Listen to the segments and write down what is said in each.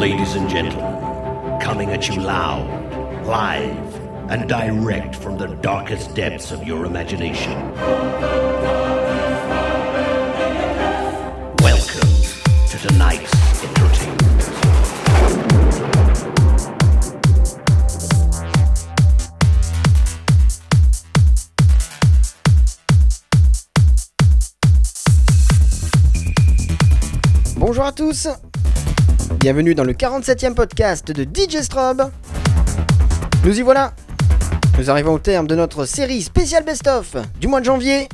Ladies and gentlemen, coming at you loud, live, and direct from the darkest depths of your imagination. Welcome to tonight's entertainment. Bonjour à tous Bienvenue dans le 47e podcast de DJ Strobe. Nous y voilà Nous arrivons au terme de notre série spéciale best-of du mois de janvier.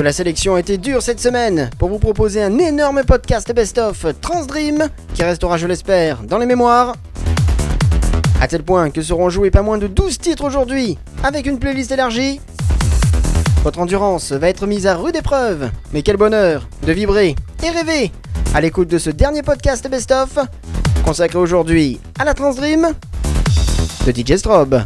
La sélection a été dure cette semaine pour vous proposer un énorme podcast best-of Transdream qui restera, je l'espère, dans les mémoires. À tel point que seront joués pas moins de 12 titres aujourd'hui avec une playlist élargie votre endurance va être mise à rude épreuve, mais quel bonheur de vibrer et rêver à l'écoute de ce dernier podcast best-of consacré aujourd'hui à la Transdream de DJ Strobe.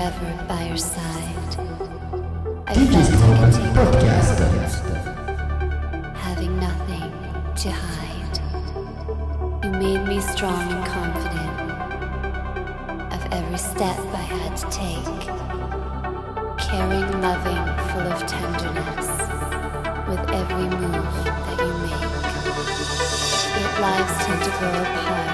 Forever by your side. I felt I could take the world, having nothing to hide. You made me strong and confident of every step I had to take, caring, loving, full of tenderness with every move that you make. Yet lives tend to grow apart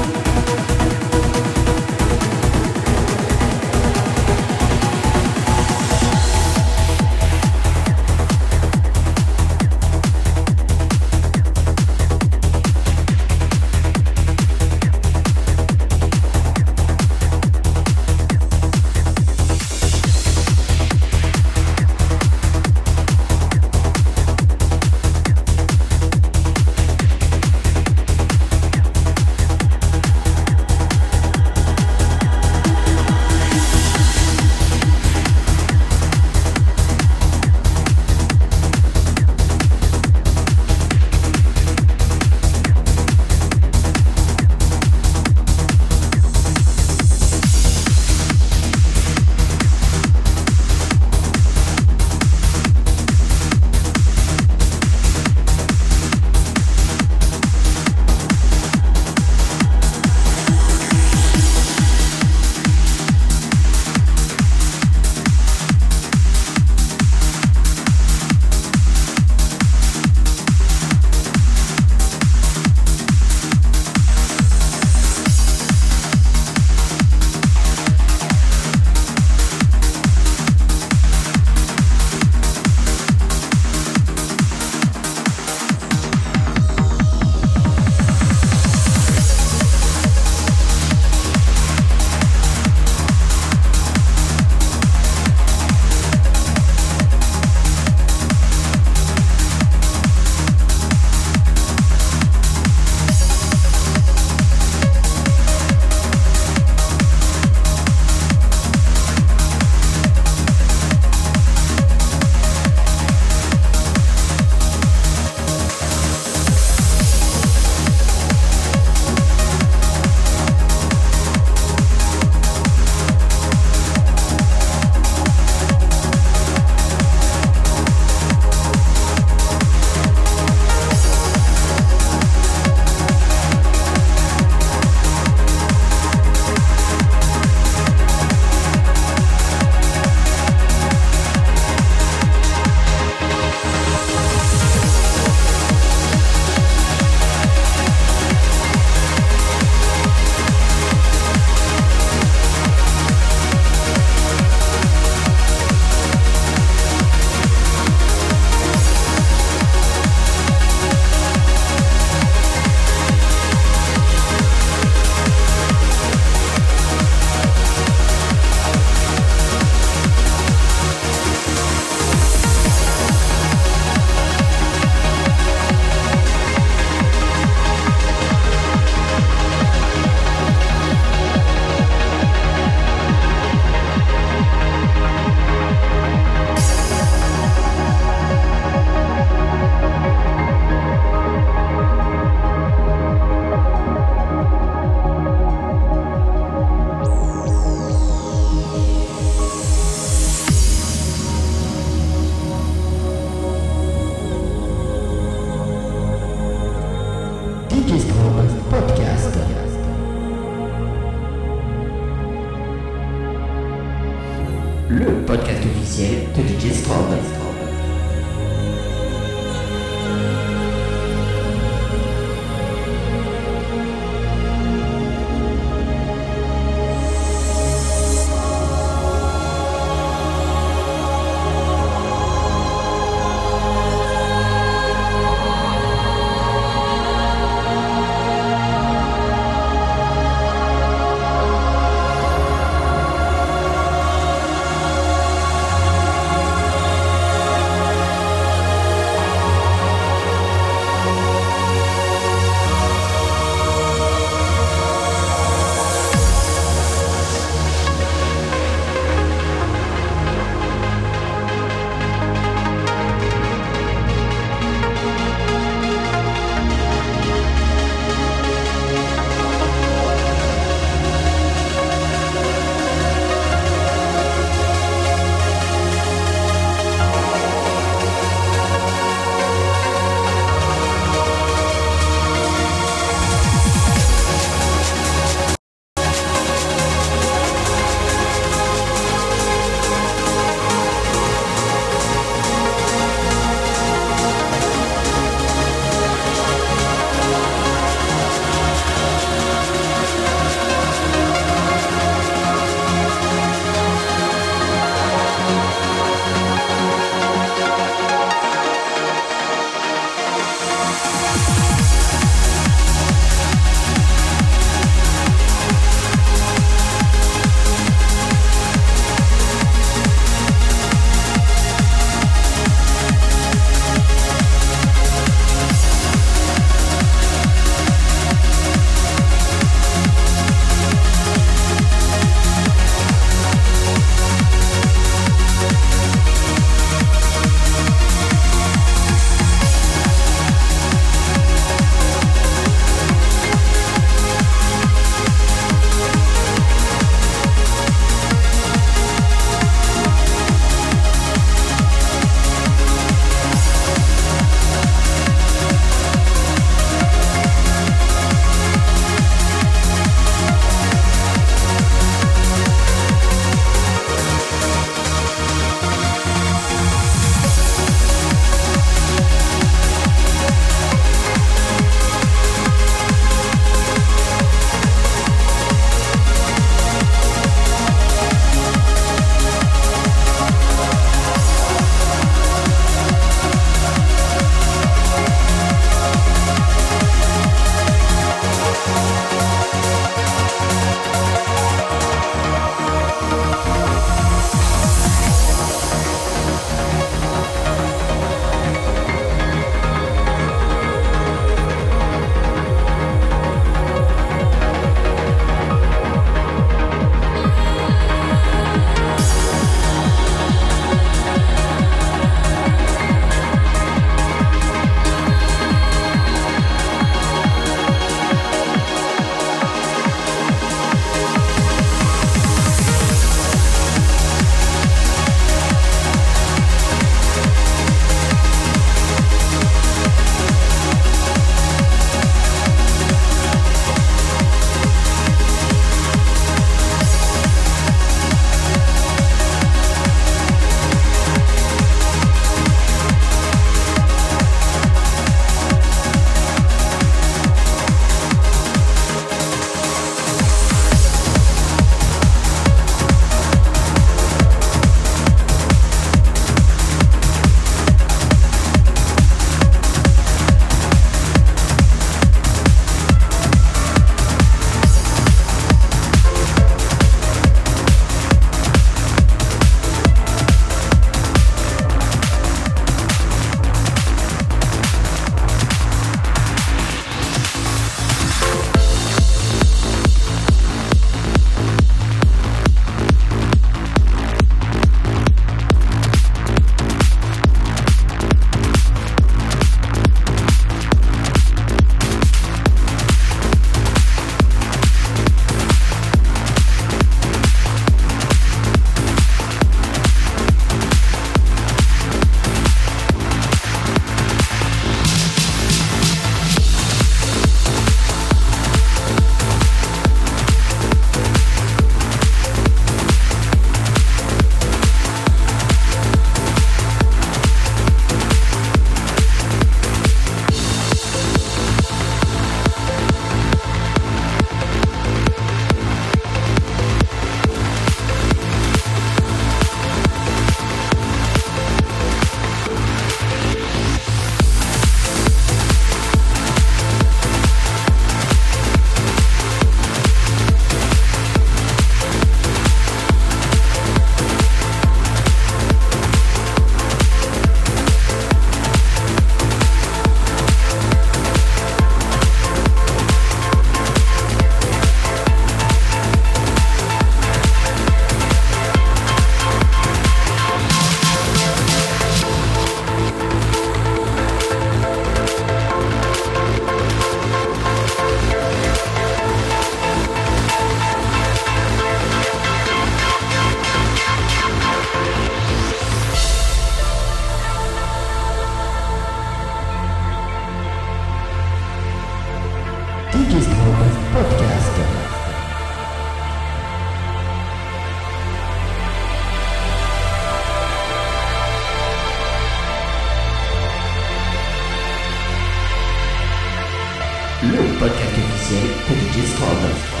le podcast officiel de DJ Scrub.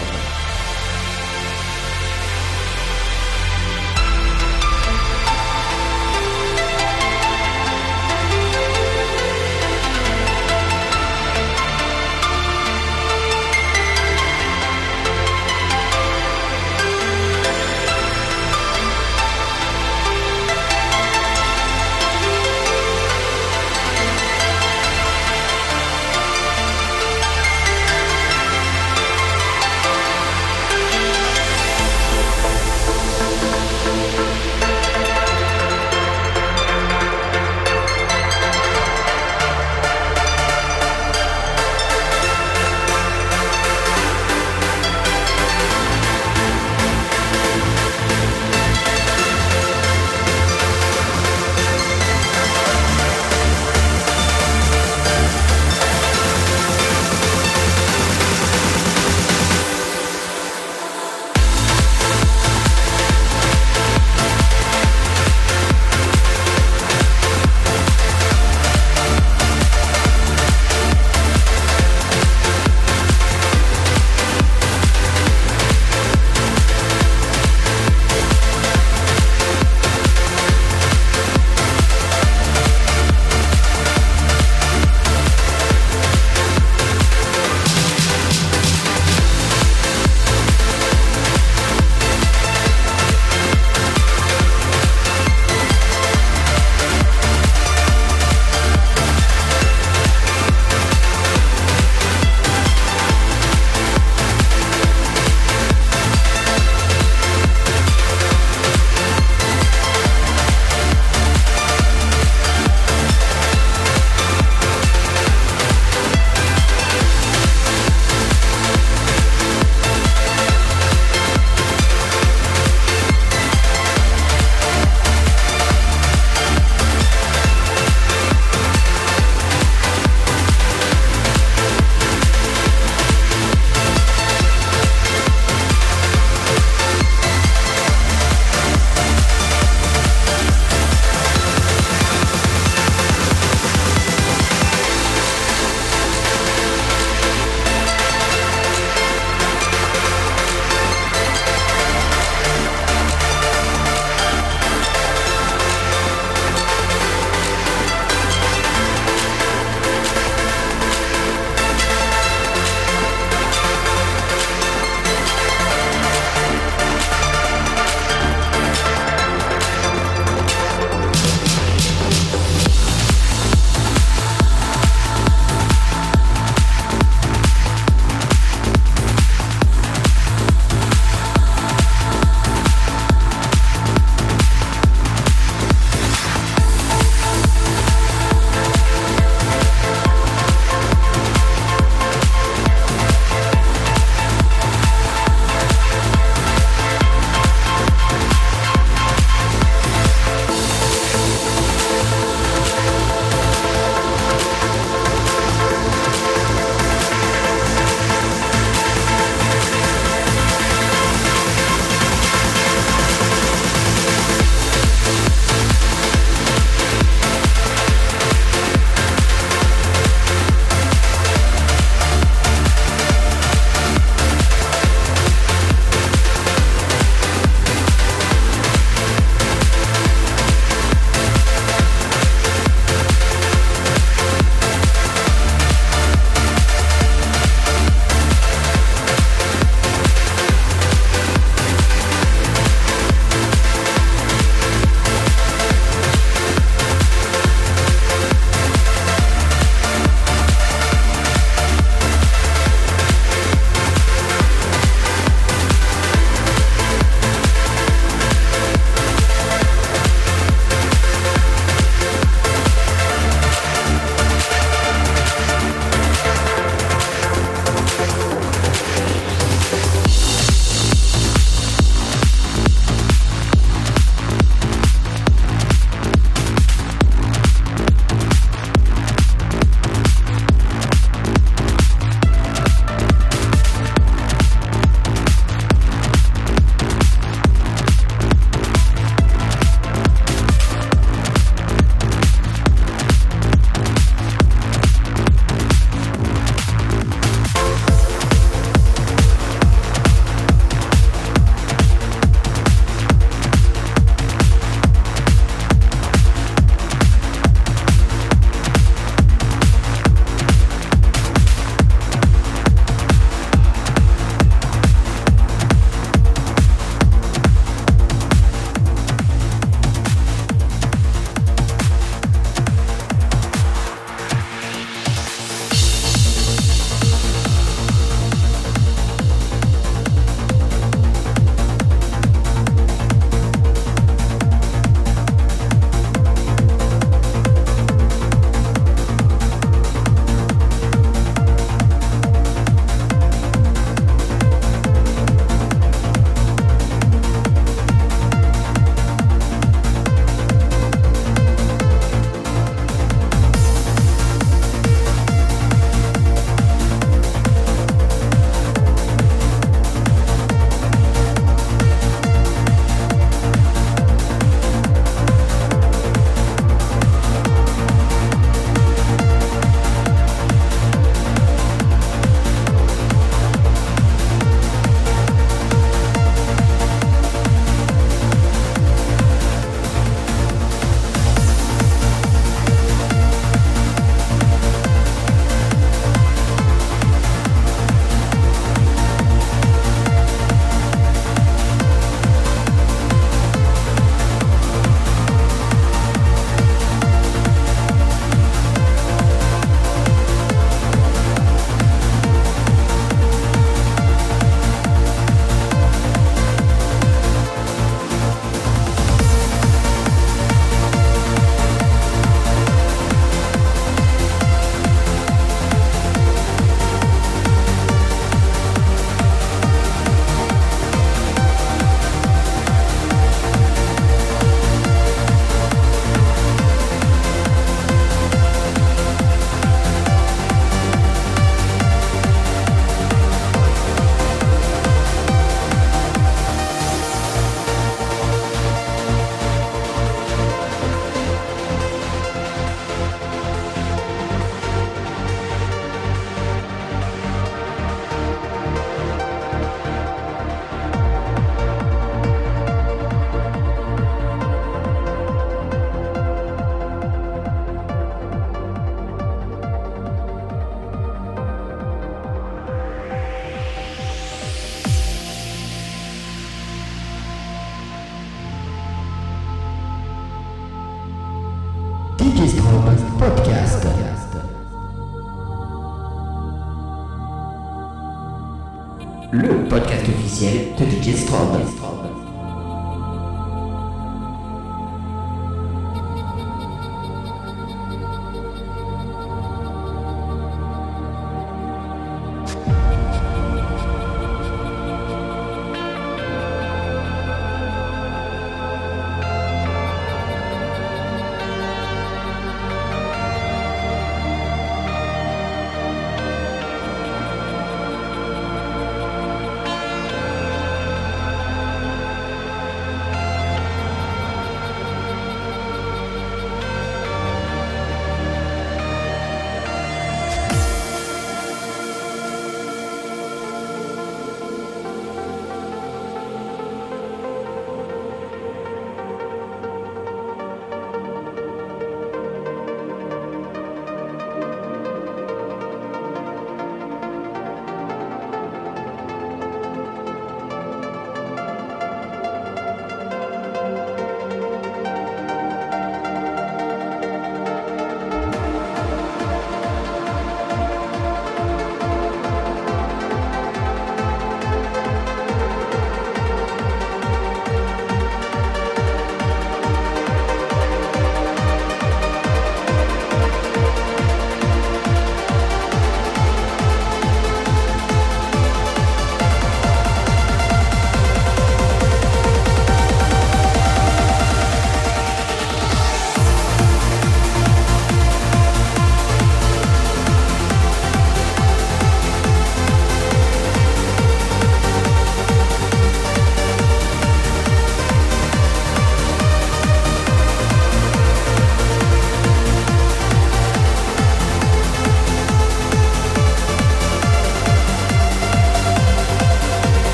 Ministério da Justiça Escola.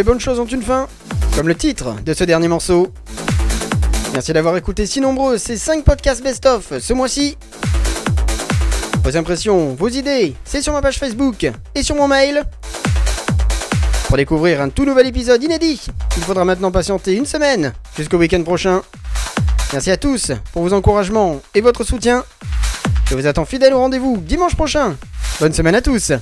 Les bonnes choses ont une fin, comme le titre de ce dernier morceau. Merci d'avoir écouté si nombreux ces 5 podcasts best-of ce mois-ci. Vos impressions, vos idées, c'est sur ma page Facebook et sur mon mail. Pour découvrir un tout nouvel épisode inédit, il faudra maintenant patienter une semaine jusqu'au week-end prochain. Merci à tous pour vos encouragements et votre soutien. Je vous attends fidèle au rendez-vous dimanche prochain. Bonne semaine à tous